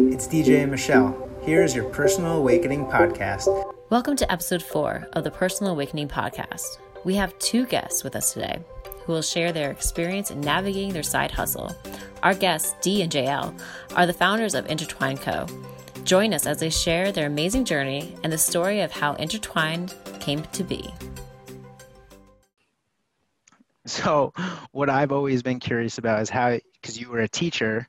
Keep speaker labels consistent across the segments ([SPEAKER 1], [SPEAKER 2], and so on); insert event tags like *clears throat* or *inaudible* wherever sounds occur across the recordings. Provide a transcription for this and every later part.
[SPEAKER 1] it's DJ and Michelle. Here's your Personal Awakening podcast.
[SPEAKER 2] Welcome to episode four of the Personal Awakening podcast. We have two guests with us today who will share their experience in navigating their side hustle. Our guests, D and JL, are the founders of Intertwined Co. Join us as they share their amazing journey and the story of how Intertwined came to be.
[SPEAKER 1] So, what I've always been curious about is how, because you were a teacher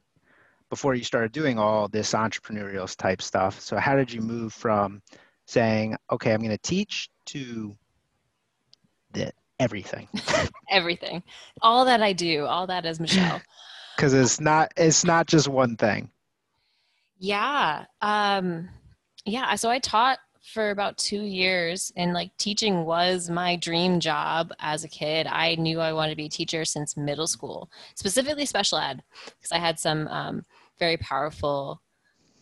[SPEAKER 1] before you started doing all this entrepreneurial type stuff. So, how did you move from saying, okay, I'm going to teach to the everything? *laughs*
[SPEAKER 2] everything. All that I do, all that is Michelle. *laughs*
[SPEAKER 1] Because it's not, it's not just one thing.
[SPEAKER 2] Yeah. Um, yeah. So I taught for about two years and like teaching was my dream job as a kid i knew i wanted to be a teacher since middle school specifically special ed because i had some um, very powerful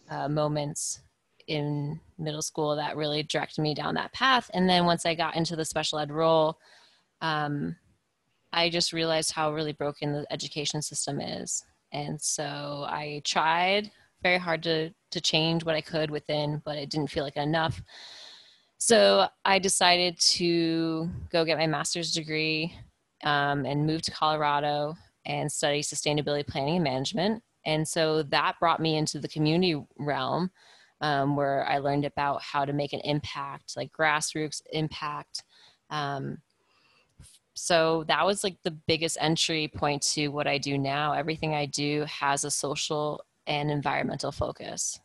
[SPEAKER 2] uh, moments in middle school that really directed me down that path and then once i got into the special ed role um, i just realized how really broken the education system is and so i tried very hard to to change what I could within, but it didn't feel like enough. So I decided to go get my master's degree um, and move to Colorado and study sustainability planning and management. And so that brought me into the community realm um, where I learned about how to make an impact, like grassroots impact. Um, so that was like the biggest entry point to what I do now. Everything I do has a social and environmental focus.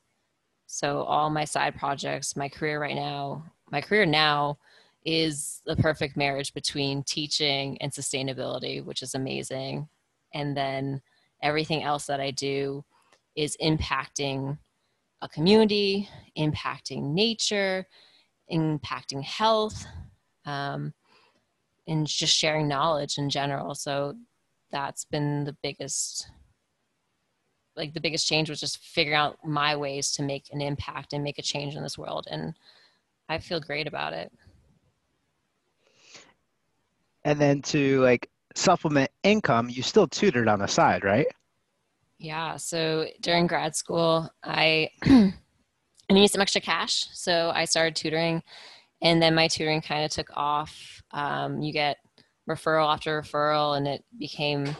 [SPEAKER 2] So all my side projects, my career right now, my career now is the perfect marriage between teaching and sustainability, which is amazing. And then everything else that I do is impacting a community, impacting nature, impacting health, um, and just sharing knowledge in general. So that's been the biggest like the biggest change was just figuring out my ways to make an impact and make a change in this world and i feel great about it
[SPEAKER 1] and then to like supplement income you still tutored on the side right
[SPEAKER 2] yeah so during grad school i *clears throat* i needed some extra cash so i started tutoring and then my tutoring kind of took off um, you get referral after referral and it became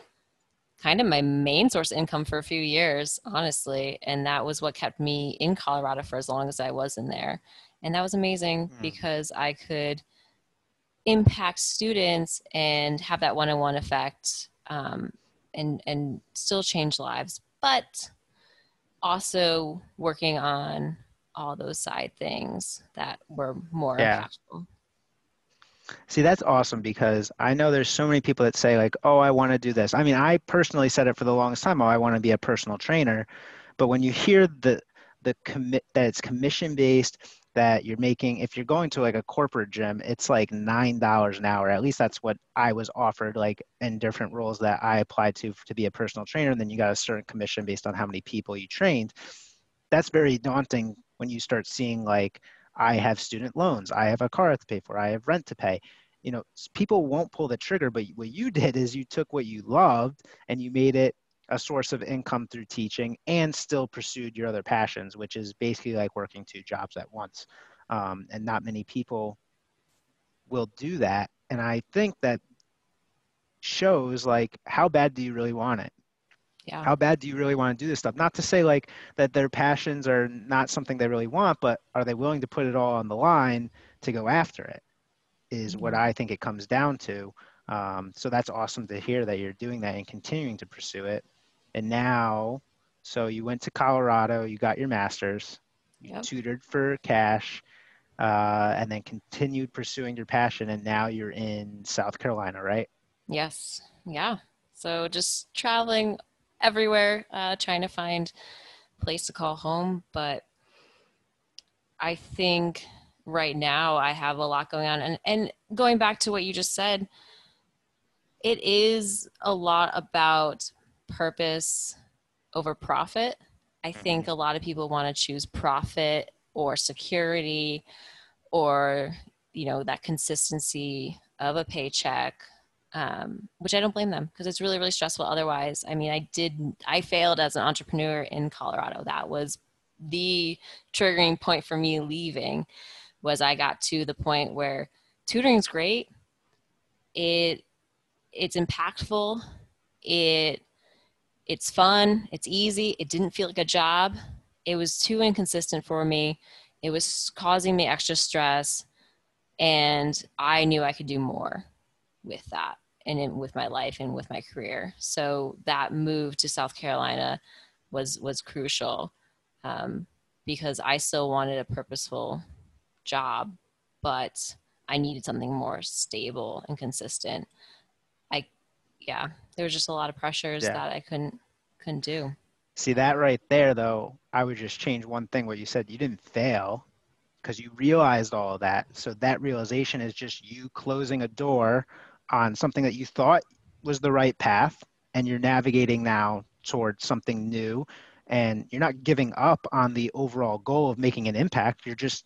[SPEAKER 2] kind of my main source of income for a few years, honestly. And that was what kept me in Colorado for as long as I was in there. And that was amazing mm. because I could impact students and have that one-on-one effect um, and and still change lives but also working on all those side things that were more yeah. impactful
[SPEAKER 1] See, that's awesome because I know there's so many people that say like, "Oh, I want to do this." I mean, I personally said it for the longest time, "Oh, I want to be a personal trainer." But when you hear the the commit that it's commission based, that you're making if you're going to like a corporate gym, it's like nine dollars an hour. At least that's what I was offered like in different roles that I applied to to be a personal trainer. And then you got a certain commission based on how many people you trained. That's very daunting when you start seeing like I have student loans. I have a car to pay for. I have rent to pay. You know, people won't pull the trigger, but what you did is you took what you loved and you made it a source of income through teaching and still pursued your other passions, which is basically like working two jobs at once. Um, and not many people will do that. And I think that shows like how bad do you really want it?
[SPEAKER 2] yeah.
[SPEAKER 1] how bad do you really want to do this stuff not to say like that their passions are not something they really want but are they willing to put it all on the line to go after it is what mm-hmm. i think it comes down to um, so that's awesome to hear that you're doing that and continuing to pursue it and now so you went to colorado you got your master's you yep. tutored for cash uh, and then continued pursuing your passion and now you're in south carolina right
[SPEAKER 2] yes yeah so just traveling everywhere uh, trying to find a place to call home. But I think right now I have a lot going on. And, and going back to what you just said, it is a lot about purpose over profit. I think a lot of people want to choose profit or security or you know that consistency of a paycheck um, which I don't blame them because it's really, really stressful otherwise. I mean, I did, I failed as an entrepreneur in Colorado. That was the triggering point for me leaving was I got to the point where tutoring's great. It it's impactful. It it's fun. It's easy. It didn't feel like a job. It was too inconsistent for me. It was causing me extra stress, and I knew I could do more with that and in, with my life and with my career. So that move to South Carolina was was crucial um, because I still wanted a purposeful job, but I needed something more stable and consistent. Yeah, there was just a lot of pressures yeah. that I couldn't couldn't do.
[SPEAKER 1] See that right there, though. I would just change one thing. What you said, you didn't fail because you realized all of that. So that realization is just you closing a door on something that you thought was the right path, and you're navigating now towards something new. And you're not giving up on the overall goal of making an impact. You're just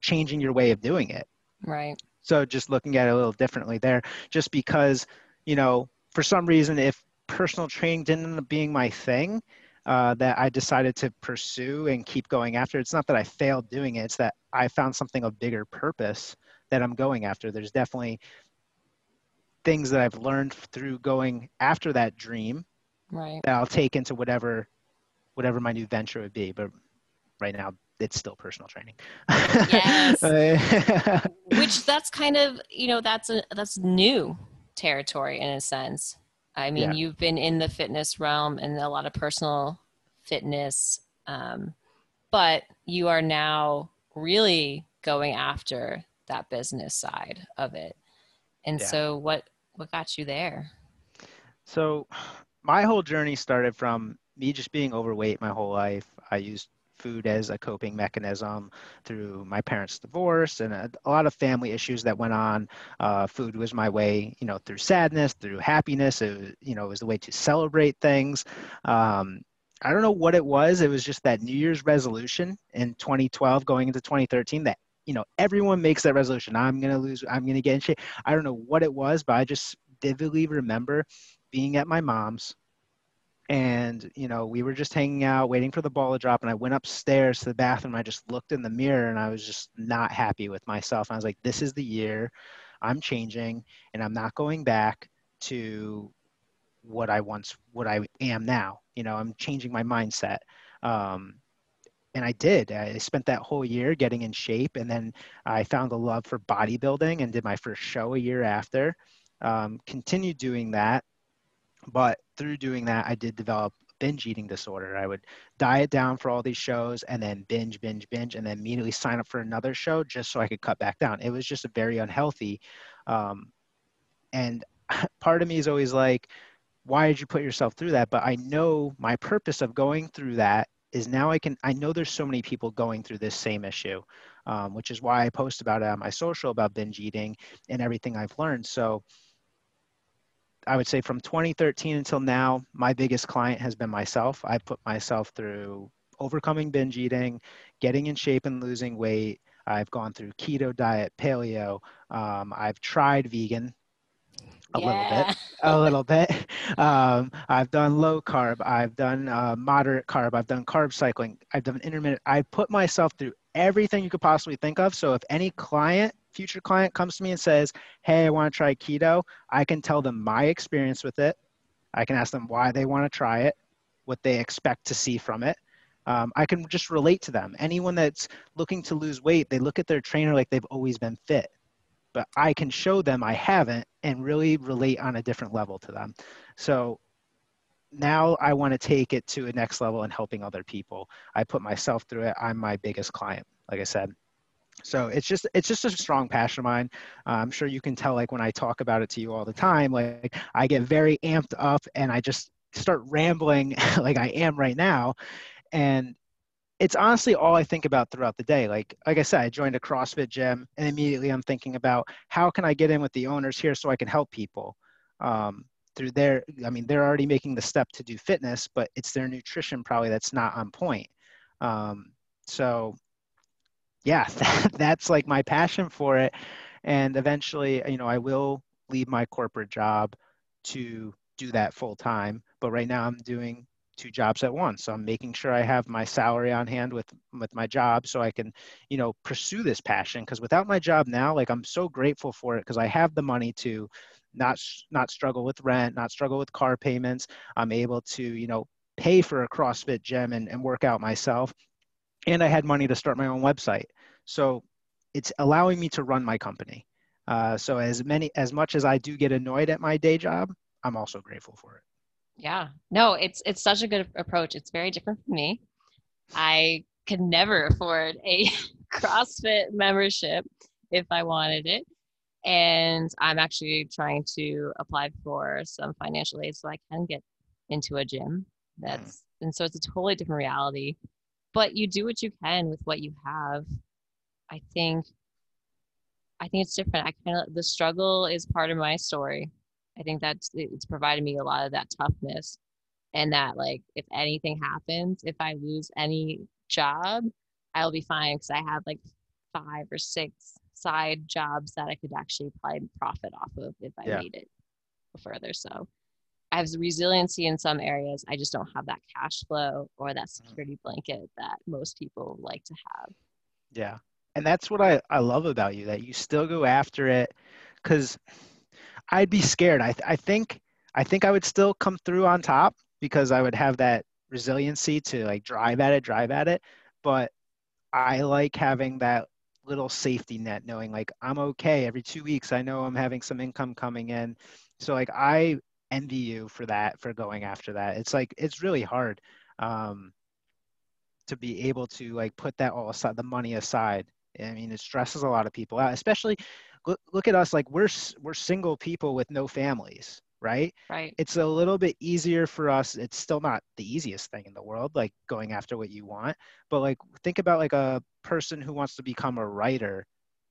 [SPEAKER 1] changing your way of doing it.
[SPEAKER 2] Right.
[SPEAKER 1] So just looking at it a little differently there, just because, you know, for some reason, if personal training didn't end up being my thing, uh, that I decided to pursue and keep going after. It's not that I failed doing it, it's that I found something of bigger purpose that I'm going after. There's definitely things that I've learned through going after that dream
[SPEAKER 2] right.
[SPEAKER 1] that I'll take into whatever whatever my new venture would be. But right now it's still personal training. *laughs*
[SPEAKER 2] yes. Which that's kind of, you know, that's a that's new territory in a sense. I mean, yeah. you've been in the fitness realm and a lot of personal fitness, um, but you are now really going after that business side of it. And yeah. so, what what got you there?
[SPEAKER 1] So, *sighs* my whole journey started from me just being overweight my whole life. I used food as a coping mechanism through my parents' divorce and a, a lot of family issues that went on. Uh, food was my way, you know, through sadness, through happiness. It was, you know, it was the way to celebrate things. Um, I don't know what it was. It was just that New Year's resolution in 2012 going into 2013 that you know everyone makes that resolution. I'm gonna lose. I'm gonna get in shape. I don't know what it was, but I just vividly remember being at my mom's and you know we were just hanging out waiting for the ball to drop and i went upstairs to the bathroom i just looked in the mirror and i was just not happy with myself and i was like this is the year. I'm changing and i'm not going back to what i once what i am now. You know i'm changing my mindset. Um, and i did. I spent that whole year getting in shape and then i found a love for bodybuilding and did my first show a year after. Um, continued doing that but through doing that, I did develop binge eating disorder. I would diet down for all these shows and then binge, binge, binge, and then immediately sign up for another show just so I could cut back down. It was just a very unhealthy. Um, and *laughs* part of me is always like, why did you put yourself through that? But I know my purpose of going through that is now I can, I know there's so many people going through this same issue, um, which is why I post about it on my social about binge eating and everything I've learned. So, I would say from 2013 until now, my biggest client has been myself. I put myself through overcoming binge eating, getting in shape and losing weight. I've gone through keto diet, paleo. Um, I've tried vegan a yeah. little bit, *laughs* a little bit. Um, I've done low carb. I've done uh, moderate carb. I've done carb cycling. I've done intermittent. I put myself through everything you could possibly think of. So if any client future client comes to me and says, Hey, I want to try keto, I can tell them my experience with it. I can ask them why they want to try it, what they expect to see from it. Um, I can just relate to them. Anyone that's looking to lose weight, they look at their trainer like they've always been fit. But I can show them I haven't and really relate on a different level to them. So now I want to take it to a next level and helping other people. I put myself through it. I'm my biggest client, like I said so it's just it's just a strong passion of mine. Uh, i'm sure you can tell like when i talk about it to you all the time like i get very amped up and i just start rambling *laughs* like i am right now. And it's honestly all i think about throughout the day. Like like i said i joined a crossfit gym and immediately i'm thinking about how can i get in with the owners here so i can help people um, through their i mean they're already making the step to do fitness but it's their nutrition probably that's not on point. Um, so yeah, *laughs* that, that's like my passion for it. And eventually, uh, you know, I will leave my corporate job to do that full time. But right now, I'm doing two jobs at once. So I'm making sure I have my salary on hand with with my job so I can, you know, pursue this passion because without my job now, like I'm so grateful for it because I have the money to not not struggle with rent, not struggle with car payments. I'm able to, you know, pay for a CrossFit gym and, and work out myself. And I had money to start my own website. So it's allowing me to run my company. Uh, so as many as much as I do get annoyed at my day job, I'm also grateful for it.
[SPEAKER 2] Yeah. No, it's it's such a good approach. It's very different from me. I could never afford a *laughs* CrossFit membership if I wanted it. And I'm actually trying to apply for some financial aid so I can get into a gym. That's and so it's a totally different reality. But you do what you can with what you have. I think I think it's different. I kind of the struggle is part of my story. I think that's it's provided me a lot of that toughness and that like if anything happens, if I lose any job, I'll be fine because I have like five or six side jobs that I could actually probably profit off of if I yeah. made it further. So I have resiliency in some areas. I just don't have that cash flow or that mm-hmm. security blanket that most people like to have.
[SPEAKER 1] Yeah. And that's what I, I love about you that you still go after it because I'd be scared. I, I think I think I would still come through on top because I would have that resiliency to like drive at it, drive at it. But I like having that little safety net, knowing like I'm okay every two weeks. I know I'm having some income coming in. So like I envy you for that, for going after that. It's like it's really hard um, to be able to like put that all aside, the money aside. I mean, it stresses a lot of people out, especially look, look at us like we're we're single people with no families right?
[SPEAKER 2] Right.
[SPEAKER 1] It's a little bit easier for us it's still not the easiest thing in the world like going after what you want but like think about like a person who wants to become a writer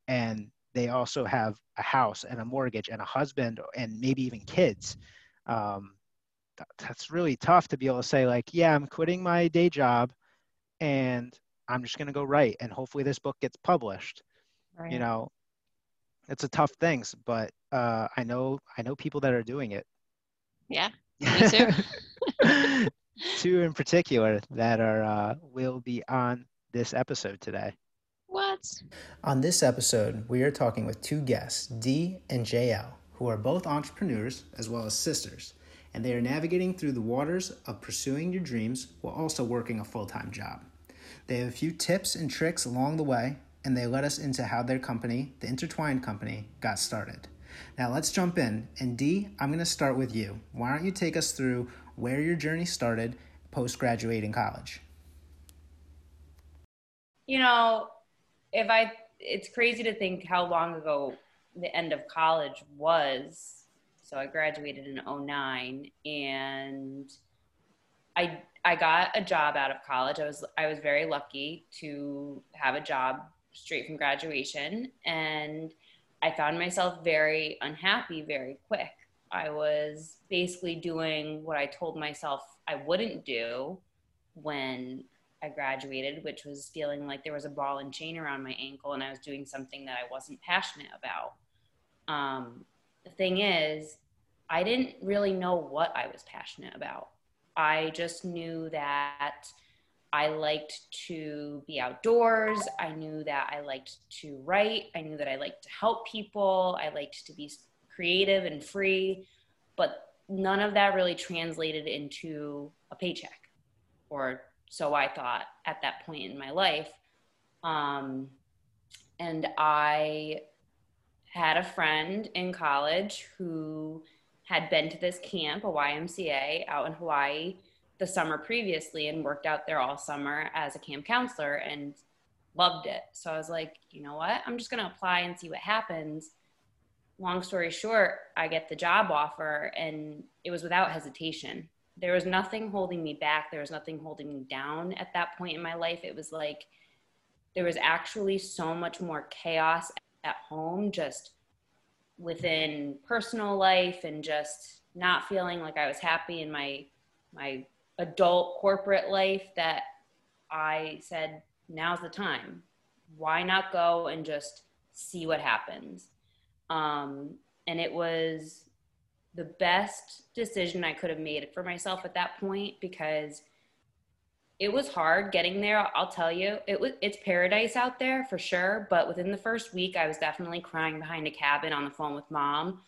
[SPEAKER 1] and they also have a house and a mortgage and a husband and maybe even kids um, that's really tough to be able to say like yeah i'm quitting my day job and i'm just going to go write and hopefully this book gets published right. you know it's a tough things, but uh, I know I know people that are doing it.
[SPEAKER 2] Yeah, me too. *laughs* *laughs*
[SPEAKER 1] Two in particular that are uh, will be on this episode today.
[SPEAKER 2] What?
[SPEAKER 1] On this episode, we are talking with two guests, D and JL, who are both entrepreneurs as well as sisters, and they are navigating through the waters of pursuing your dreams while also working a full time job. They have a few tips and tricks along the way and they led us into how their company, the Intertwined Company, got started. Now let's jump in. And D, I'm going to start with you. Why don't you take us through where your journey started post graduating college?
[SPEAKER 3] You know, if I, it's crazy to think how long ago the end of college was. So I graduated in 09 and I I got a job out of college. I was I was very lucky to have a job straight from graduation and I found myself very unhappy very quick. I was basically doing what I told myself I wouldn't do when I graduated, which was feeling like there was a ball and chain around my ankle and I was doing something that I wasn't passionate about. Um, the thing is, I didn't really know what I was passionate about. I just knew that I liked to be outdoors. I knew that I liked to write. I knew that I liked to help people. I liked to be creative and free. But none of that really translated into a paycheck, or so I thought at that point in my life. Um, and I had a friend in college who had been to this camp, a YMCA out in Hawaii the summer previously and worked out there all summer as a camp counselor and loved it. So I was like, you know what? I'm just going to apply and see what happens. Long story short, I get the job offer and it was without hesitation. There was nothing holding me back. There was nothing holding me down at that point in my life. It was like there was actually so much more chaos at home, just within personal life and just not feeling like I was happy in my my adult corporate life that I said, now's the time. Why not go and just see what happens? Um, and it was the best decision I could have made for myself at that point because it was hard getting there. I'll tell you, it was it's paradise out there for sure. But within the first week, I was definitely crying behind a cabin on the phone with mom,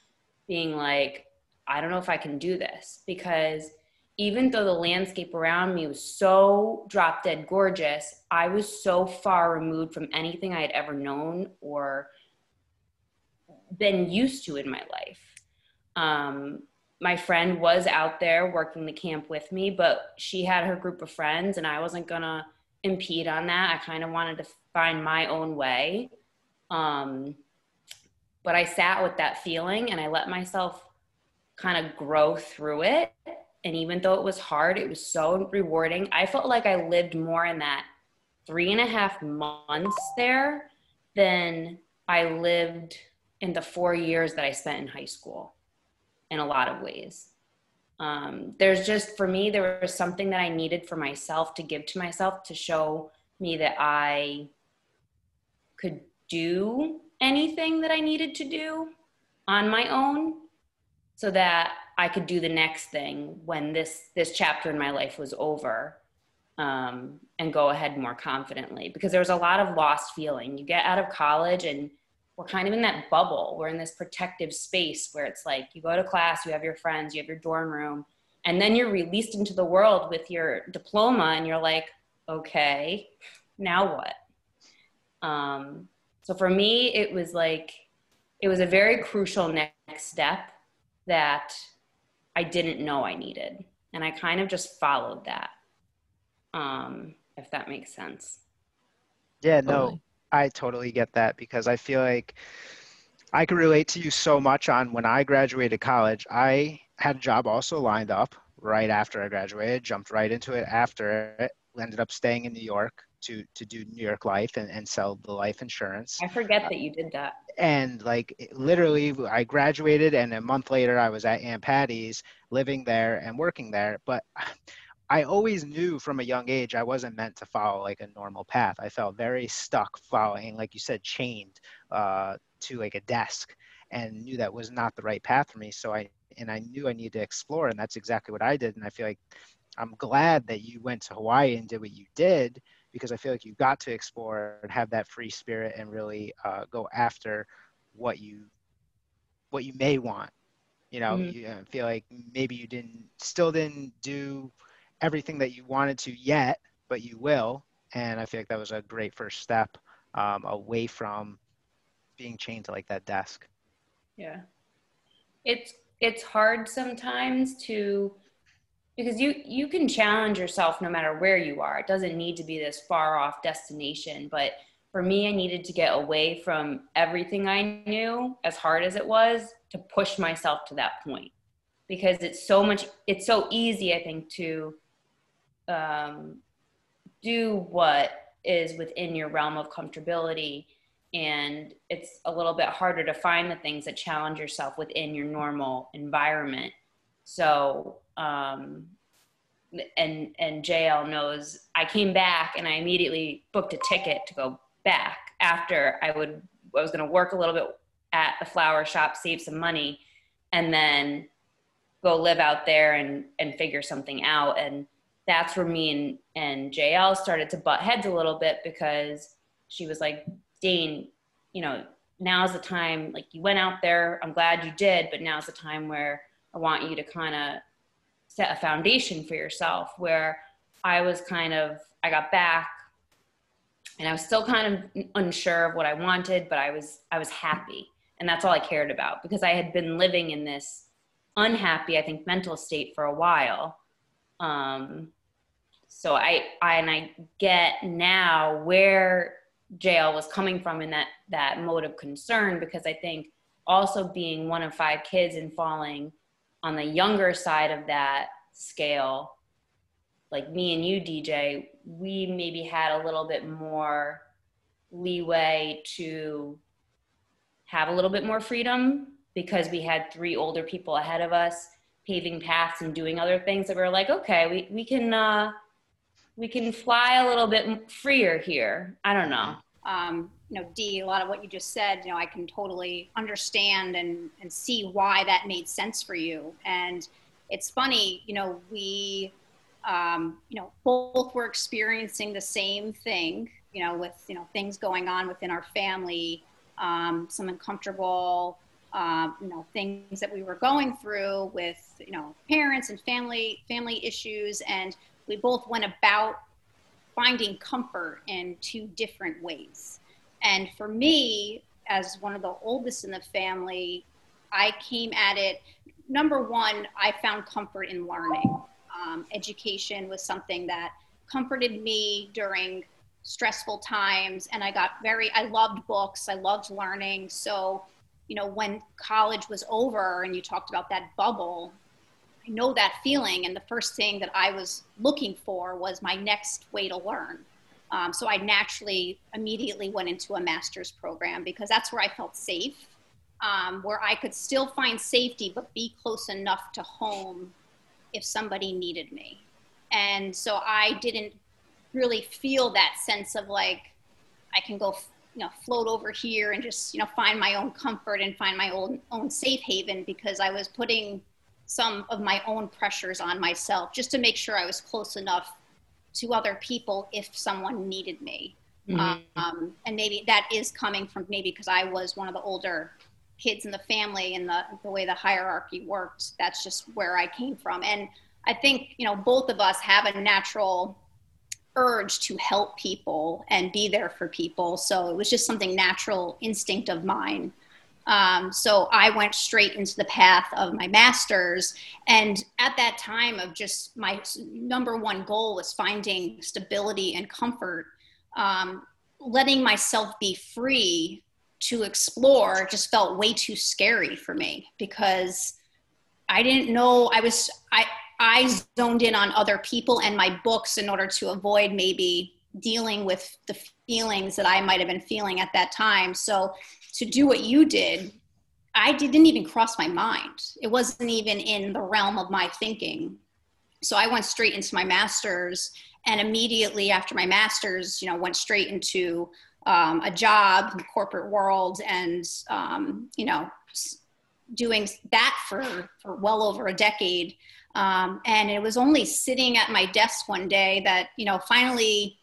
[SPEAKER 3] being like, I don't know if I can do this because even though the landscape around me was so drop dead gorgeous, I was so far removed from anything I had ever known or been used to in my life. Um, my friend was out there working the camp with me, but she had her group of friends, and I wasn't gonna impede on that. I kind of wanted to find my own way. Um, but I sat with that feeling and I let myself kind of grow through it. And even though it was hard, it was so rewarding. I felt like I lived more in that three and a half months there than I lived in the four years that I spent in high school in a lot of ways. Um, there's just, for me, there was something that I needed for myself to give to myself to show me that I could do anything that I needed to do on my own so that I could do the next thing when this this chapter in my life was over um, and go ahead more confidently because there was a lot of lost feeling. You get out of college and we're kind of in that bubble. We're in this protective space where it's like you go to class, you have your friends, you have your dorm room, and then you're released into the world with your diploma, and you're like, okay, now what? Um, so for me, it was like, it was a very crucial next step that I didn't know I needed. And I kind of just followed that, um, if that makes sense.
[SPEAKER 1] Yeah, no, I totally get that because I feel like I could relate to you so much on when I graduated college. I had a job also lined up right after I graduated, jumped right into it after it, ended up staying in New York to to do New York Life and, and sell the life insurance.
[SPEAKER 3] I forget uh, that you did that.
[SPEAKER 1] And like literally, I graduated, and a month later, I was at Aunt Patty's, living there and working there. But I always knew from a young age I wasn't meant to follow like a normal path. I felt very stuck following, like you said, chained uh, to like a desk, and knew that was not the right path for me. So I and I knew I needed to explore, and that's exactly what I did. And I feel like I'm glad that you went to Hawaii and did what you did because I feel like you got to explore and have that free spirit and really uh, go after what you what you may want. You know, mm-hmm. you uh, feel like maybe you didn't still didn't do everything that you wanted to yet, but you will. And I feel like that was a great first step um, away from being chained to like that desk.
[SPEAKER 3] Yeah. It's it's hard sometimes to because you you can challenge yourself no matter where you are. It doesn't need to be this far off destination, but for me I needed to get away from everything I knew as hard as it was to push myself to that point because it's so much it's so easy I think to um, do what is within your realm of comfortability. And it's a little bit harder to find the things that challenge yourself within your normal environment. So um, and and JL knows I came back and I immediately booked a ticket to go back after I would I was going to work a little bit at the flower shop save some money and then go live out there and and figure something out. And that's where me and, and JL started to butt heads a little bit because she was like, Dane, you know, now's the time, like you went out there, I'm glad you did, but now's the time where I want you to kind of set a foundation for yourself where I was kind of, I got back and I was still kind of unsure of what I wanted, but I was, I was happy. And that's all I cared about because I had been living in this unhappy, I think, mental state for a while. Um, so I, I and I get now where JL was coming from in that that mode of concern because I think also being one of five kids and falling on the younger side of that scale, like me and you, DJ, we maybe had a little bit more leeway to have a little bit more freedom because we had three older people ahead of us paving paths and doing other things that we were like, okay, we, we can uh, we can fly a little bit freer here. I don't know.
[SPEAKER 4] Um, you know, D, a lot of what you just said, you know, I can totally understand and, and see why that made sense for you. And it's funny, you know, we, um, you know, both were experiencing the same thing, you know, with, you know, things going on within our family, um, some uncomfortable, um, you know, things that we were going through with, you know, parents and family, family issues. And we both went about finding comfort in two different ways. And for me, as one of the oldest in the family, I came at it. Number one, I found comfort in learning. Um, education was something that comforted me during stressful times, and I got very, I loved books, I loved learning. So, you know, when college was over and you talked about that bubble, I know that feeling. And the first thing that I was looking for was my next way to learn. Um, so I naturally immediately went into a master's program because that's where I felt safe, um, where I could still find safety but be close enough to home if somebody needed me. And so I didn't really feel that sense of like I can go, you know, float over here and just you know find my own comfort and find my own own safe haven because I was putting some of my own pressures on myself just to make sure I was close enough to other people if someone needed me. Mm-hmm. Um, and maybe that is coming from maybe because I was one of the older kids in the family and the, the way the hierarchy worked. That's just where I came from. And I think, you know, both of us have a natural urge to help people and be there for people. So it was just something natural instinct of mine. Um, so I went straight into the path of my master's. And at that time of just my number one goal was finding stability and comfort, um, letting myself be free to explore just felt way too scary for me because I didn't know I was, I, I zoned in on other people and my books in order to avoid maybe dealing with the feelings that I might have been feeling at that time. So to do what you did, I didn't even cross my mind. It wasn't even in the realm of my thinking. So I went straight into my master's and immediately after my master's, you know, went straight into um, a job in the corporate world and, um, you know, doing that for, for well over a decade. Um, and it was only sitting at my desk one day that, you know, finally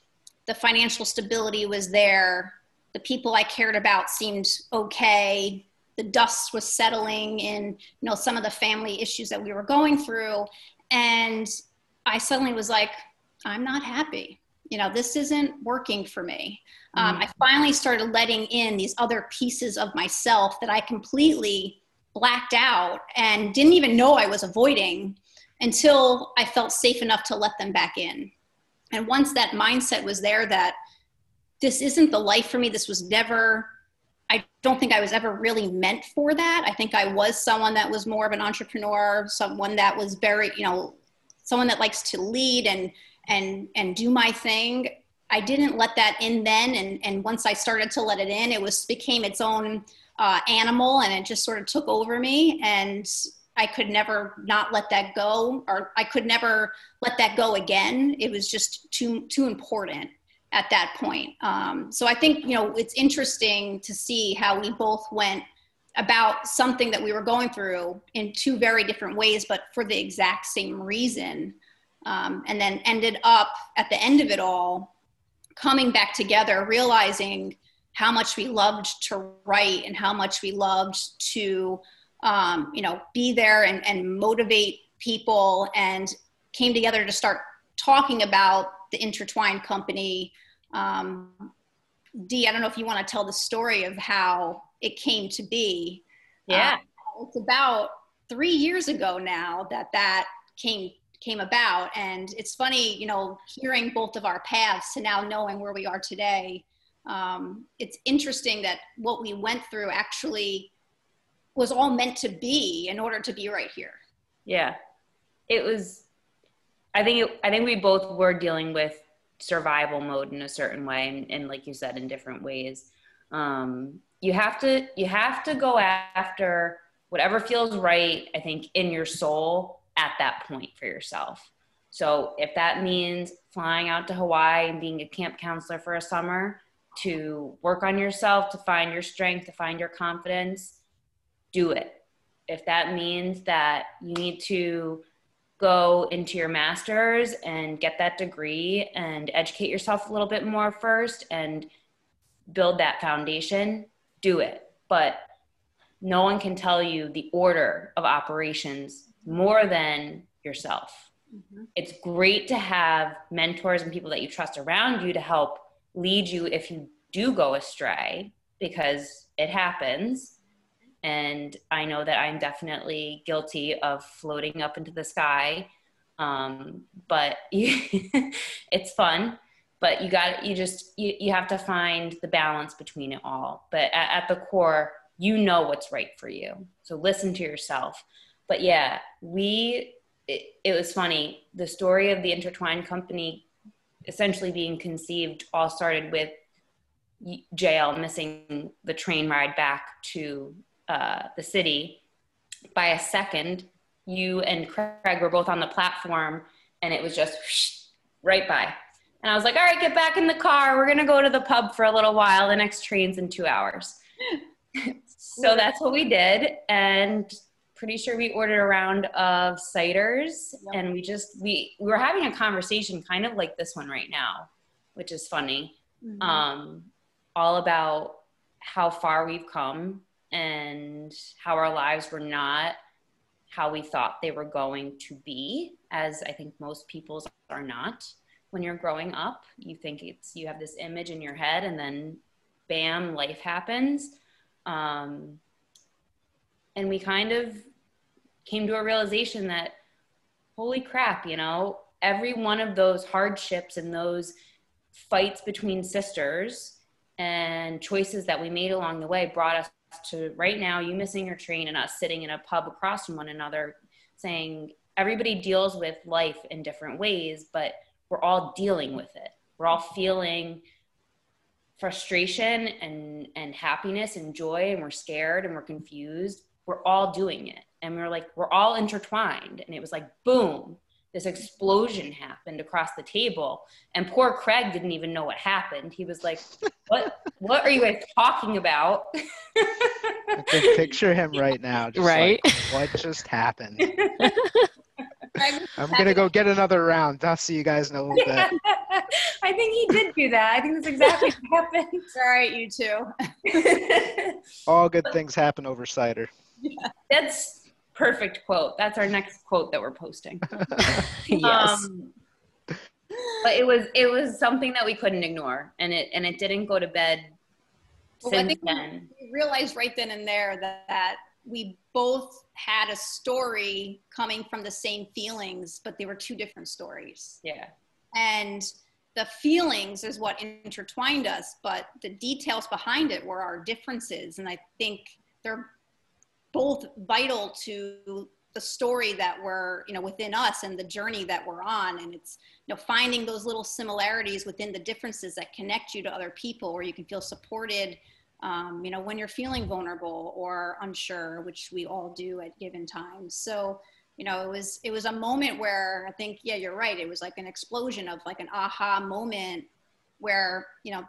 [SPEAKER 4] the financial stability was there the people I cared about seemed okay. The dust was settling in, you know, some of the family issues that we were going through. And I suddenly was like, I'm not happy. You know, this isn't working for me. Um, I finally started letting in these other pieces of myself that I completely blacked out and didn't even know I was avoiding until I felt safe enough to let them back in. And once that mindset was there that this isn't the life for me. This was never, I don't think I was ever really meant for that. I think I was someone that was more of an entrepreneur, someone that was very, you know, someone that likes to lead and, and, and do my thing. I didn't let that in then. And, and once I started to let it in, it was became its own uh, animal and it just sort of took over me. And I could never not let that go, or I could never let that go again. It was just too, too important at that point. Um, so I think, you know, it's interesting to see how we both went about something that we were going through in two very different ways, but for the exact same reason. Um, and then ended up at the end of it all coming back together, realizing how much we loved to write and how much we loved to, um, you know, be there and, and motivate people and came together to start talking about the intertwined company um, Dee, I don't know if you want to tell the story of how it came to be.
[SPEAKER 3] Yeah,
[SPEAKER 4] uh, it's about three years ago now that that came came about, and it's funny, you know, hearing both of our paths to now knowing where we are today. Um, it's interesting that what we went through actually was all meant to be in order to be right here.
[SPEAKER 3] Yeah, it was. I think it, I think we both were dealing with survival mode in a certain way and, and like you said in different ways um, you have to you have to go after whatever feels right i think in your soul at that point for yourself so if that means flying out to hawaii and being a camp counselor for a summer to work on yourself, to find your strength, to find your confidence, do it. If that means that you need to go into your master's and get that degree and educate yourself a little bit more first and build that foundation, do it. But no one can tell you the order of operations more than yourself. Mm-hmm. It's great to have mentors and people that you trust around you to help lead you if you do go astray because it happens. And I know that I'm definitely guilty of floating up into the sky. Um, but *laughs* it's fun. But you got you just you, you have to find the balance between it all. But at, at the core, you know what's right for you. So listen to yourself. But yeah, we it, it was funny. The story of the intertwined company essentially being conceived all started with JL missing the train ride back to uh, the city by a second. You and Craig were both on the platform, and it was just whoosh, right by. And I was like, all right, get back in the car. We're going to go to the pub for a little while. The next train's in two hours. *laughs* so that's what we did. And pretty sure we ordered a round of ciders yep. and we just we we were having a conversation kind of like this one right now which is funny mm-hmm. um all about how far we've come and how our lives were not how we thought they were going to be as i think most people's are not. When you're growing up you think it's you have this image in your head and then bam life happens. Um, and we kind of came to a realization that holy crap you know every one of those hardships and those fights between sisters and choices that we made along the way brought us to right now you missing your train and us sitting in a pub across from one another saying everybody deals with life in different ways but we're all dealing with it. We're all feeling frustration and and happiness and joy and we're scared and we're confused. We're all doing it. And we are like we're all intertwined. And it was like boom this explosion happened across the table and poor craig didn't even know what happened. He was like what what are you guys talking about?
[SPEAKER 1] I can picture him right now
[SPEAKER 2] right.
[SPEAKER 1] like, what just happened? I'm gonna go get another round. I'll see you guys in a little bit. *laughs*
[SPEAKER 3] I think he did do that. I think that's exactly what happened. *laughs*
[SPEAKER 4] All right you too
[SPEAKER 1] all good things happen over cider.
[SPEAKER 3] Yeah. *laughs* that's perfect quote. That's our next quote that we're posting. *laughs*
[SPEAKER 2] yes. Um,
[SPEAKER 3] but it was it was something that we couldn't ignore, and it and it didn't go to bed. Well, since I think then.
[SPEAKER 4] we realized right then and there that, that we both had a story coming from the same feelings, but they were two different stories.
[SPEAKER 3] Yeah.
[SPEAKER 4] And the feelings is what intertwined us, but the details behind it were our differences. And I think they're both vital to the story that we're you know within us and the journey that we're on. And it's you know finding those little similarities within the differences that connect you to other people where you can feel supported um, you know when you're feeling vulnerable or unsure which we all do at given times. So you know it was it was a moment where i think yeah you're right. It was like an explosion of like an aha moment where you know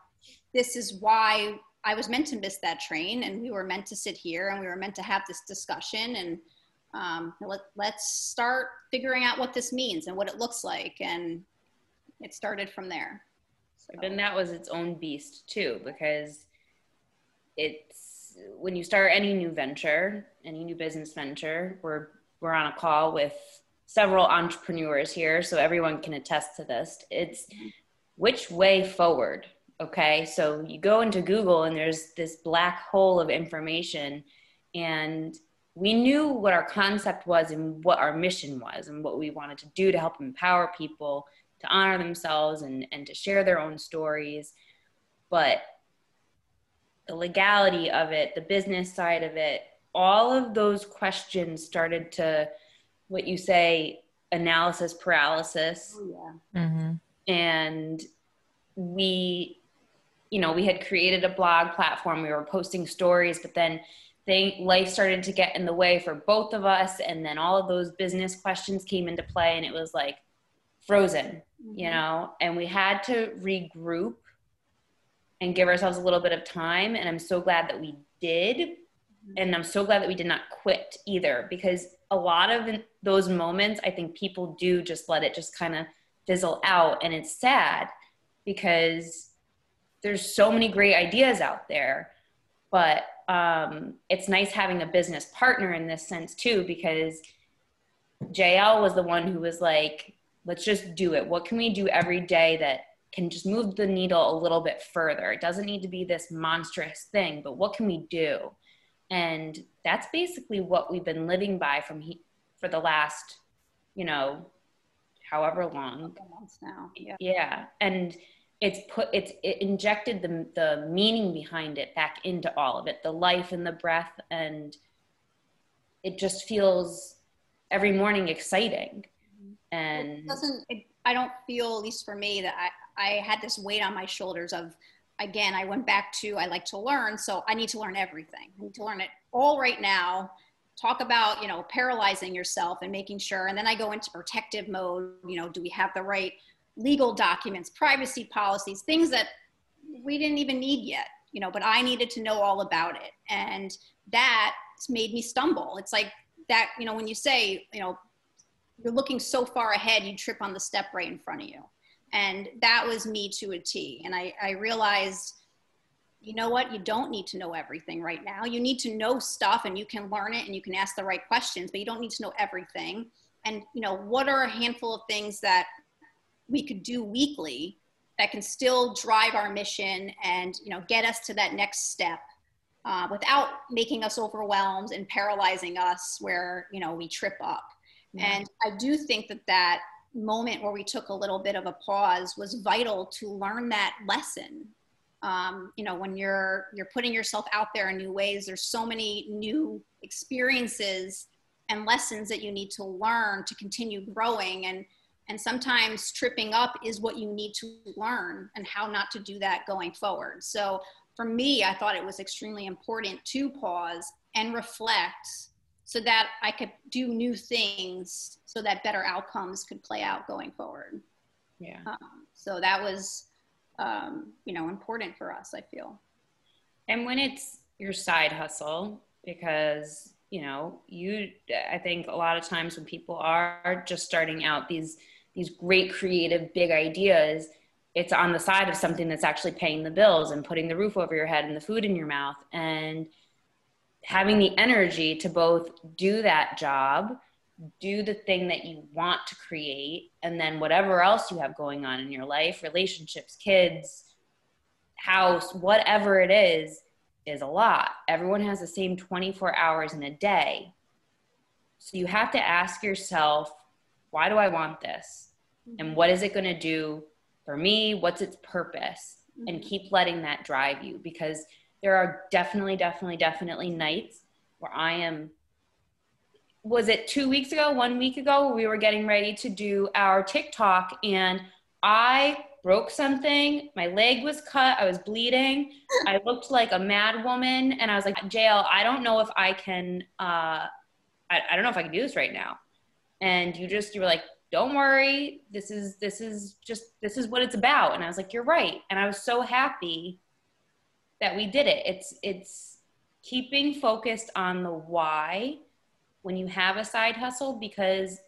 [SPEAKER 4] this is why I was meant to miss that train and we were meant to sit here and we were meant to have this discussion and um, let, let's start figuring out what this means and what it looks like. And it started from there.
[SPEAKER 3] So. Then that was its own beast too, because it's when you start any new venture, any new business venture, we're, we're on a call with several entrepreneurs here, so everyone can attest to this. It's which way forward Okay, so you go into Google and there's this black hole of information, and we knew what our concept was and what our mission was and what we wanted to do to help empower people to honor themselves and, and to share their own stories. But the legality of it, the business side of it, all of those questions started to what you say analysis paralysis.
[SPEAKER 4] Oh, yeah. Mm-hmm.
[SPEAKER 3] And we you know, we had created a blog platform, we were posting stories, but then they, life started to get in the way for both of us. And then all of those business questions came into play, and it was like frozen, mm-hmm. you know, and we had to regroup and give ourselves a little bit of time. And I'm so glad that we did. Mm-hmm. And I'm so glad that we did not quit either because a lot of those moments, I think people do just let it just kind of fizzle out. And it's sad because there's so many great ideas out there. But um, it's nice having a business partner in this sense too, because JL was the one who was like, let's just do it. What can we do every day that can just move the needle a little bit further? It doesn't need to be this monstrous thing, but what can we do? And that's basically what we've been living by from he, for the last, you know, however long.
[SPEAKER 4] Months now. Yeah.
[SPEAKER 3] Yeah. And it's put it's it injected the the meaning behind it back into all of it, the life and the breath and it just feels every morning exciting. And
[SPEAKER 4] it doesn't it, I don't feel at least for me that I I had this weight on my shoulders of again, I went back to I like to learn, so I need to learn everything. I need to learn it all right now. Talk about, you know, paralyzing yourself and making sure. And then I go into protective mode. You know, do we have the right legal documents, privacy policies, things that we didn't even need yet, you know, but I needed to know all about it. And that made me stumble. It's like that, you know, when you say, you know, you're looking so far ahead, you trip on the step right in front of you. And that was me to a T. And I, I realized, you know what, you don't need to know everything right now. You need to know stuff and you can learn it and you can ask the right questions, but you don't need to know everything. And, you know, what are a handful of things that we could do weekly that can still drive our mission and, you know, get us to that next step uh, without making us overwhelmed and paralyzing us where, you know, we trip up. And I do think that that moment where we took a little bit of a pause was vital to learn that lesson. Um, you know when you're you're putting yourself out there in new ways there's so many new experiences and lessons that you need to learn to continue growing. And and sometimes tripping up is what you need to learn and how not to do that going forward so for me i thought it was extremely important to pause and reflect so that I could do new things so that better outcomes could play out going forward.
[SPEAKER 3] Yeah.
[SPEAKER 4] Um, so that was, um, you know, important for us, I feel.
[SPEAKER 3] And when it's your side hustle, because, you know, you, I think a lot of times when people are just starting out these, these great creative big ideas, it's on the side of something that's actually paying the bills and putting the roof over your head and the food in your mouth. And, having the energy to both do that job, do the thing that you want to create, and then whatever else you have going on in your life relationships, kids, house, whatever it is is a lot. Everyone has the same 24 hours in a day. So you have to ask yourself, why do I want this? And what is it going to do for me? What's its purpose? And mm-hmm. keep letting that drive you because there are definitely, definitely, definitely nights where I am. Was it two weeks ago, one week ago, we were getting ready to do our TikTok and I broke something. My leg was cut. I was bleeding. I *laughs* looked like a mad woman. And I was like, JL, I don't know if I can, uh, I, I don't know if I can do this right now. And you just, you were like, don't worry. This is, this is just, this is what it's about. And I was like, you're right. And I was so happy that we did it. It's it's keeping focused on the why when you have a side hustle because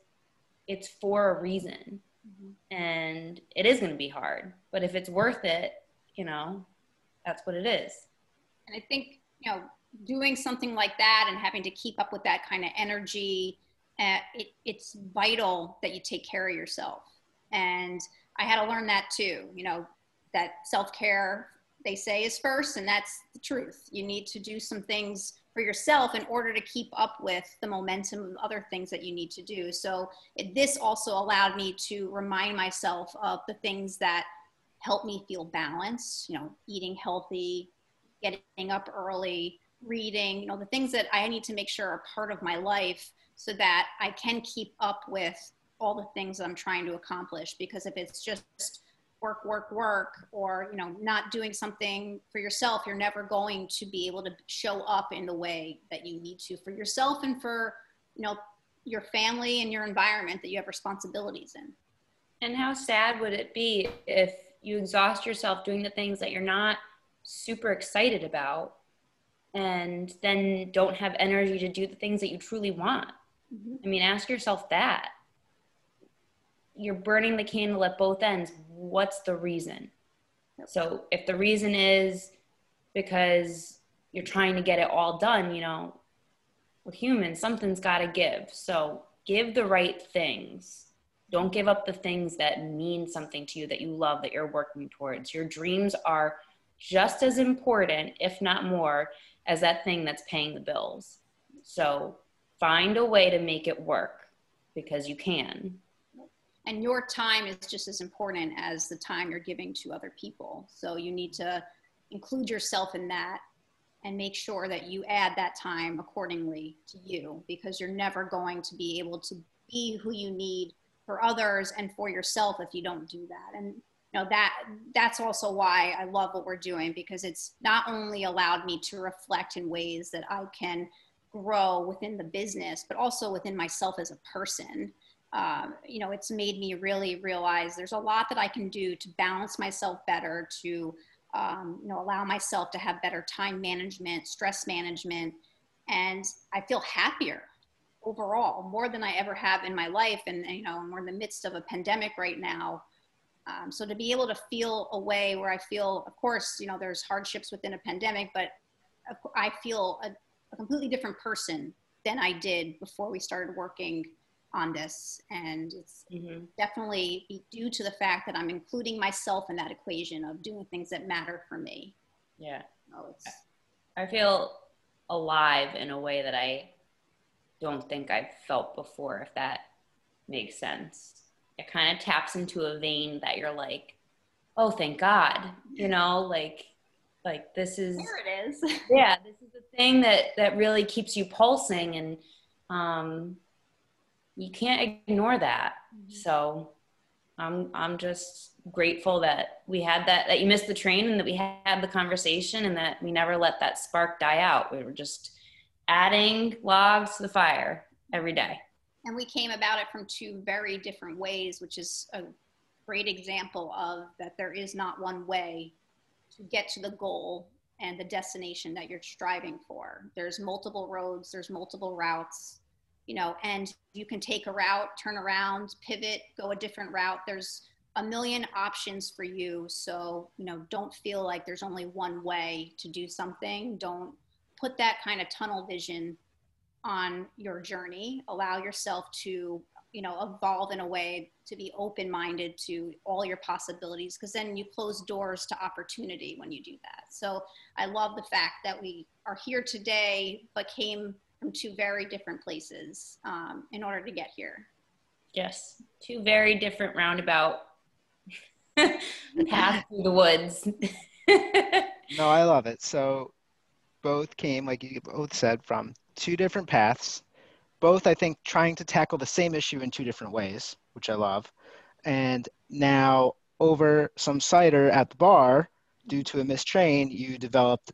[SPEAKER 3] it's for a reason. Mm-hmm. And it is going to be hard, but if it's worth it, you know, that's what it is.
[SPEAKER 4] And I think, you know, doing something like that and having to keep up with that kind of energy, uh, it, it's vital that you take care of yourself. And I had to learn that too, you know, that self care they say is first, and that's the truth. You need to do some things for yourself in order to keep up with the momentum of other things that you need to do. So it, this also allowed me to remind myself of the things that help me feel balanced, you know, eating healthy, getting up early, reading, you know, the things that I need to make sure are part of my life so that I can keep up with all the things I'm trying to accomplish. Because if it's just work, work, work, or you know, not doing something for yourself, you're never going to be able to show up in the way that you need to for yourself and for you know your family and your environment that you have responsibilities in.
[SPEAKER 3] And how sad would it be if you exhaust yourself doing the things that you're not super excited about and then don't have energy to do the things that you truly want? Mm-hmm. I mean, ask yourself that. You're burning the candle at both ends. What's the reason? So if the reason is because you're trying to get it all done, you know, with humans, something's got to give. So give the right things. Don't give up the things that mean something to you, that you love, that you're working towards. Your dreams are just as important, if not more, as that thing that's paying the bills. So find a way to make it work because you can.
[SPEAKER 4] And your time is just as important as the time you're giving to other people. So you need to include yourself in that and make sure that you add that time accordingly to you because you're never going to be able to be who you need for others and for yourself if you don't do that and you know that that's also why i love what we're doing because it's not only allowed me to reflect in ways that i can grow within the business but also within myself as a person um, you know it's made me really realize there's a lot that i can do to balance myself better to um, you know, allow myself to have better time management, stress management, and I feel happier overall, more than I ever have in my life. And, you know, we're in the midst of a pandemic right now. Um, so to be able to feel a way where I feel, of course, you know, there's hardships within a pandemic, but I feel a, a completely different person than I did before we started working on this. And it's mm-hmm. definitely due to the fact that i'm including myself in that equation of doing things that matter for me.
[SPEAKER 3] Yeah. Oh, i feel alive in a way that i don't think i've felt before if that makes sense. It kind of taps into a vein that you're like oh thank god you know like like this is
[SPEAKER 4] there it is *laughs*
[SPEAKER 3] yeah this is the thing that that really keeps you pulsing and um you can't ignore that. Mm-hmm. So I'm I'm just grateful that we had that that you missed the train and that we had the conversation and that we never let that spark die out. We were just adding logs to the fire every day.
[SPEAKER 4] And we came about it from two very different ways, which is a great example of that there is not one way to get to the goal and the destination that you're striving for. There's multiple roads, there's multiple routes you know, and you can take a route, turn around, pivot, go a different route. There's a million options for you. So, you know, don't feel like there's only one way to do something. Don't put that kind of tunnel vision on your journey. Allow yourself to, you know, evolve in a way to be open minded to all your possibilities because then you close doors to opportunity when you do that. So, I love the fact that we are here today, but came from two very different places um, in order to get here.
[SPEAKER 3] Yes, two very different roundabout *laughs* paths through the woods. *laughs*
[SPEAKER 1] no, I love it. So both came, like you both said, from two different paths. Both, I think, trying to tackle the same issue in two different ways, which I love. And now, over some cider at the bar, due to a missed train, you developed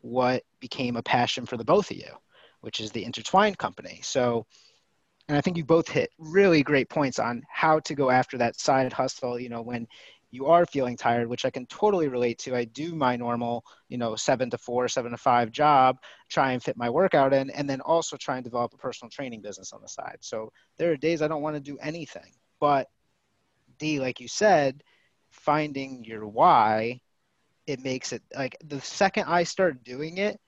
[SPEAKER 1] what became a passion for the both of you which is the intertwined company. So, and I think you both hit really great points on how to go after that side hustle, you know, when you are feeling tired, which I can totally relate to. I do my normal, you know, seven to four, seven to five job, try and fit my workout in, and then also try and develop a personal training business on the side. So there are days I don't want to do anything. But D, like you said, finding your why, it makes it like the second I start doing it,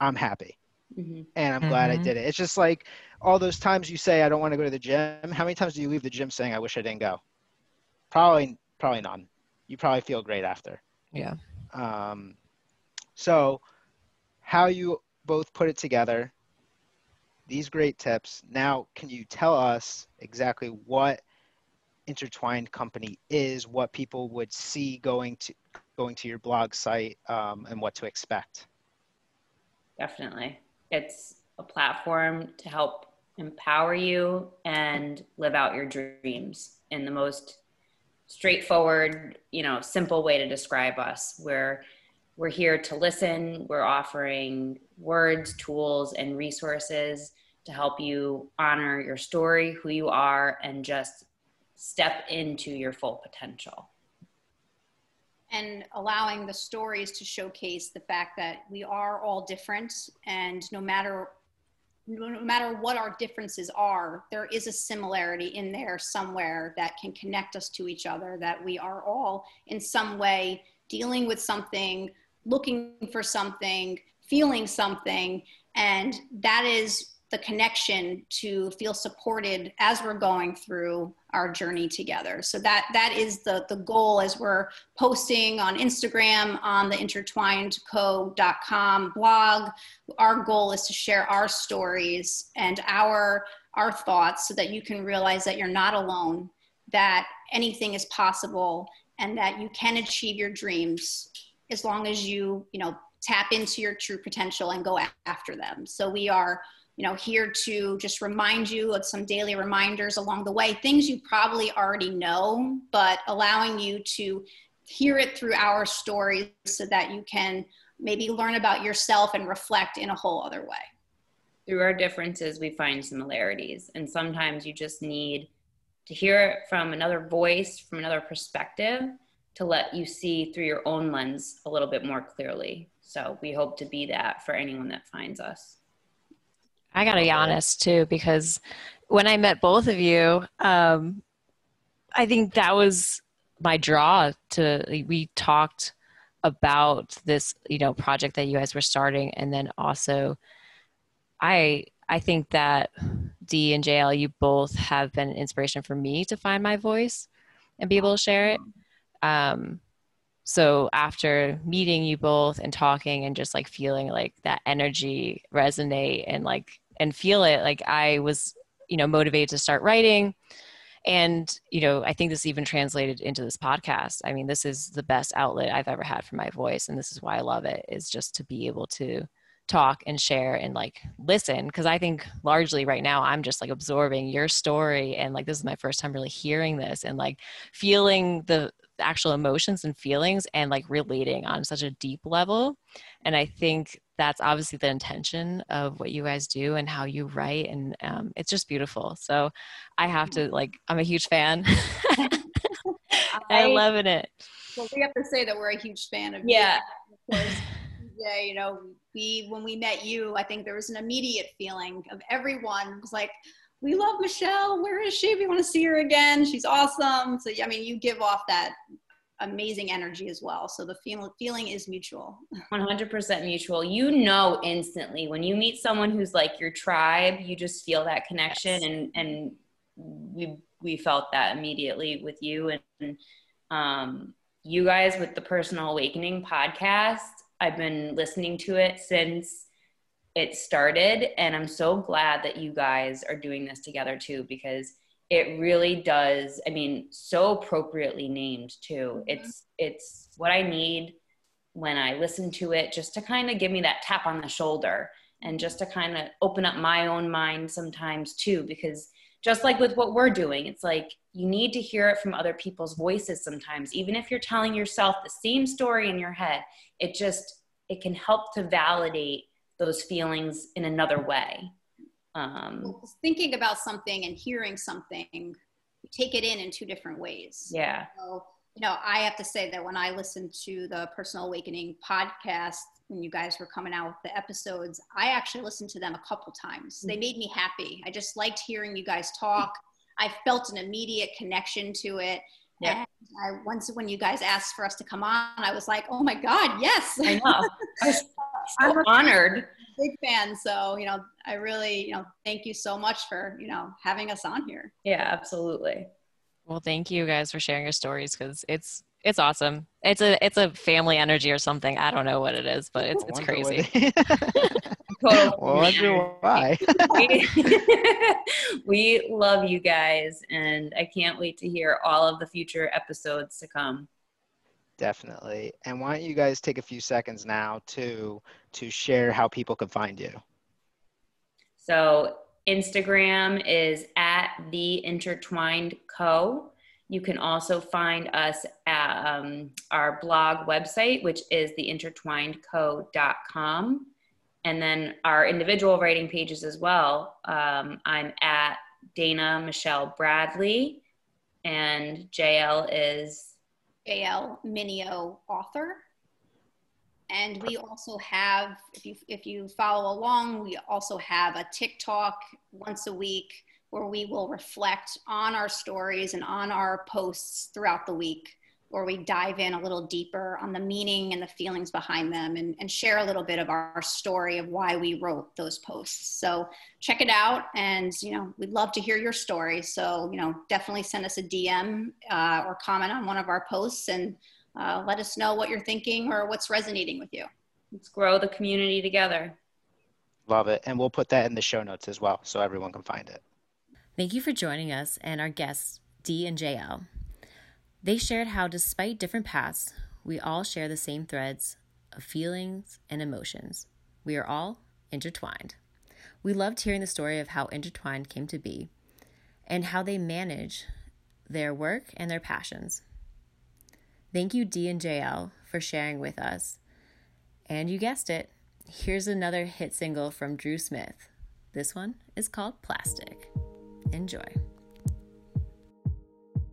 [SPEAKER 1] I'm happy. Mm-hmm. And I'm mm-hmm. glad I mm-hmm. did it. It's just like all those times you say I don't want to go to the gym. How many times do you leave the gym saying I wish I didn't go? Probably, probably none. You probably feel great after.
[SPEAKER 2] Yeah.
[SPEAKER 1] Um, so, how you both put it together? These great tips. Now, can you tell us exactly what intertwined company is? What people would see going to going to your blog site, um, and what to expect?
[SPEAKER 3] Definitely it's a platform to help empower you and live out your dreams in the most straightforward, you know, simple way to describe us. We're we're here to listen. We're offering words, tools, and resources to help you honor your story, who you are, and just step into your full potential.
[SPEAKER 4] and allowing the stories to showcase the fact that we are all different and no matter no matter what our differences are there is a similarity in there somewhere that can connect us to each other that we are all in some way dealing with something looking for something feeling something and that is the connection to feel supported as we're going through our journey together. So that that is the the goal as we're posting on Instagram on the intertwinedco.com blog. Our goal is to share our stories and our our thoughts so that you can realize that you're not alone, that anything is possible and that you can achieve your dreams as long as you, you know, tap into your true potential and go after them. So we are you know here to just remind you of some daily reminders along the way things you probably already know but allowing you to hear it through our stories so that you can maybe learn about yourself and reflect in a whole other way.
[SPEAKER 3] Through our differences we find similarities and sometimes you just need to hear it from another voice from another perspective to let you see through your own lens a little bit more clearly. So we hope to be that for anyone that finds us
[SPEAKER 2] I got to be honest too, because when I met both of you, um, I think that was my draw to, we talked about this, you know, project that you guys were starting. And then also I, I think that D and JL, you both have been an inspiration for me to find my voice and be able to share it. Um, so after meeting you both and talking and just like feeling like that energy resonate and like and feel it like i was you know motivated to start writing. And you know i think this even translated into this podcast. I mean this is the best outlet i've ever had for my voice and this is why i love it is just to be able to talk and share and like listen. Because i think largely right now i'm just like absorbing your story and like this is my first time really hearing this and like feeling the actual emotions and feelings and like relating on such a deep level. And i think that's obviously the intention of what you guys do and how you write and um, it's just beautiful so i have to like i'm a huge fan *laughs* i'm loving it
[SPEAKER 4] well we have to say that we're a huge fan of
[SPEAKER 3] yeah
[SPEAKER 4] you. of course yeah you know we when we met you i think there was an immediate feeling of everyone was like we love Michelle. Where is she? We want to see her again. She's awesome. So, I mean, you give off that amazing energy as well. So the feeling feeling is mutual. *laughs*
[SPEAKER 3] 100% mutual. You know instantly when you meet someone who's like your tribe, you just feel that connection yes. and and we we felt that immediately with you and um you guys with the personal awakening podcast. I've been listening to it since it started and I'm so glad that you guys are doing this together too because it really does i mean so appropriately named too. Mm-hmm. it's it's what i need when i listen to it just to kind of give me that tap on the shoulder and just to kind of open up my own mind sometimes too because just like with what we're doing it's like you need to hear it from other people's voices sometimes. Even if you're telling yourself the same story in your head it just it can help to validate those feelings in another way
[SPEAKER 4] um, thinking about something and hearing something, you take it in in two different ways.
[SPEAKER 3] Yeah.
[SPEAKER 4] So, you know, I have to say that when I listened to the Personal Awakening podcast, when you guys were coming out with the episodes, I actually listened to them a couple times. They made me happy. I just liked hearing you guys talk. I felt an immediate connection to it. Yeah. And I, once when you guys asked for us to come on, I was like, oh my God, yes.
[SPEAKER 3] I know. *laughs* I was so honored
[SPEAKER 4] big fan. So, you know, I really, you know, thank you so much for, you know, having us on here.
[SPEAKER 3] Yeah, absolutely.
[SPEAKER 2] Well, thank you guys for sharing your stories because it's it's awesome. It's a it's a family energy or something. I don't know what it is, but it's it's crazy. *laughs*
[SPEAKER 1] wonder why. *laughs*
[SPEAKER 3] we love you guys, and I can't wait to hear all of the future episodes to come.
[SPEAKER 1] Definitely. And why don't you guys take a few seconds now to to share how people can find you?
[SPEAKER 3] So Instagram is at the intertwined co. You can also find us at um, our blog website, which is theintertwinedco.com. And then our individual writing pages as well. Um, I'm at Dana Michelle Bradley, and JL is
[SPEAKER 4] JL Minio author. And we also have, if you, if you follow along, we also have a TikTok once a week where we will reflect on our stories and on our posts throughout the week where we dive in a little deeper on the meaning and the feelings behind them and, and share a little bit of our story of why we wrote those posts. So check it out. And, you know, we'd love to hear your story. So, you know, definitely send us a DM uh, or comment on one of our posts and uh, let us know what you're thinking or what's resonating with you.
[SPEAKER 3] Let's grow the community together.
[SPEAKER 1] Love it. And we'll put that in the show notes as well so everyone can find it.
[SPEAKER 2] Thank you for joining us and our guests, D and JL. They shared how, despite different paths, we all share the same threads of feelings and emotions. We are all intertwined. We loved hearing the story of how Intertwined came to be and how they manage their work and their passions. Thank you, D and JL, for sharing with us. And you guessed it, here's another hit single from Drew Smith. This one is called Plastic. Enjoy.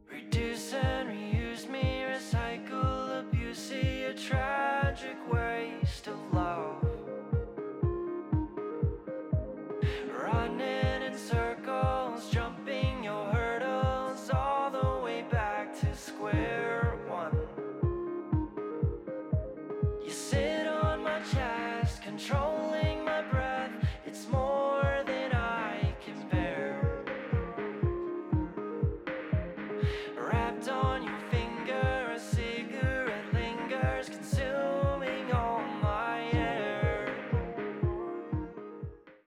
[SPEAKER 2] Reducer. tragic waste of love.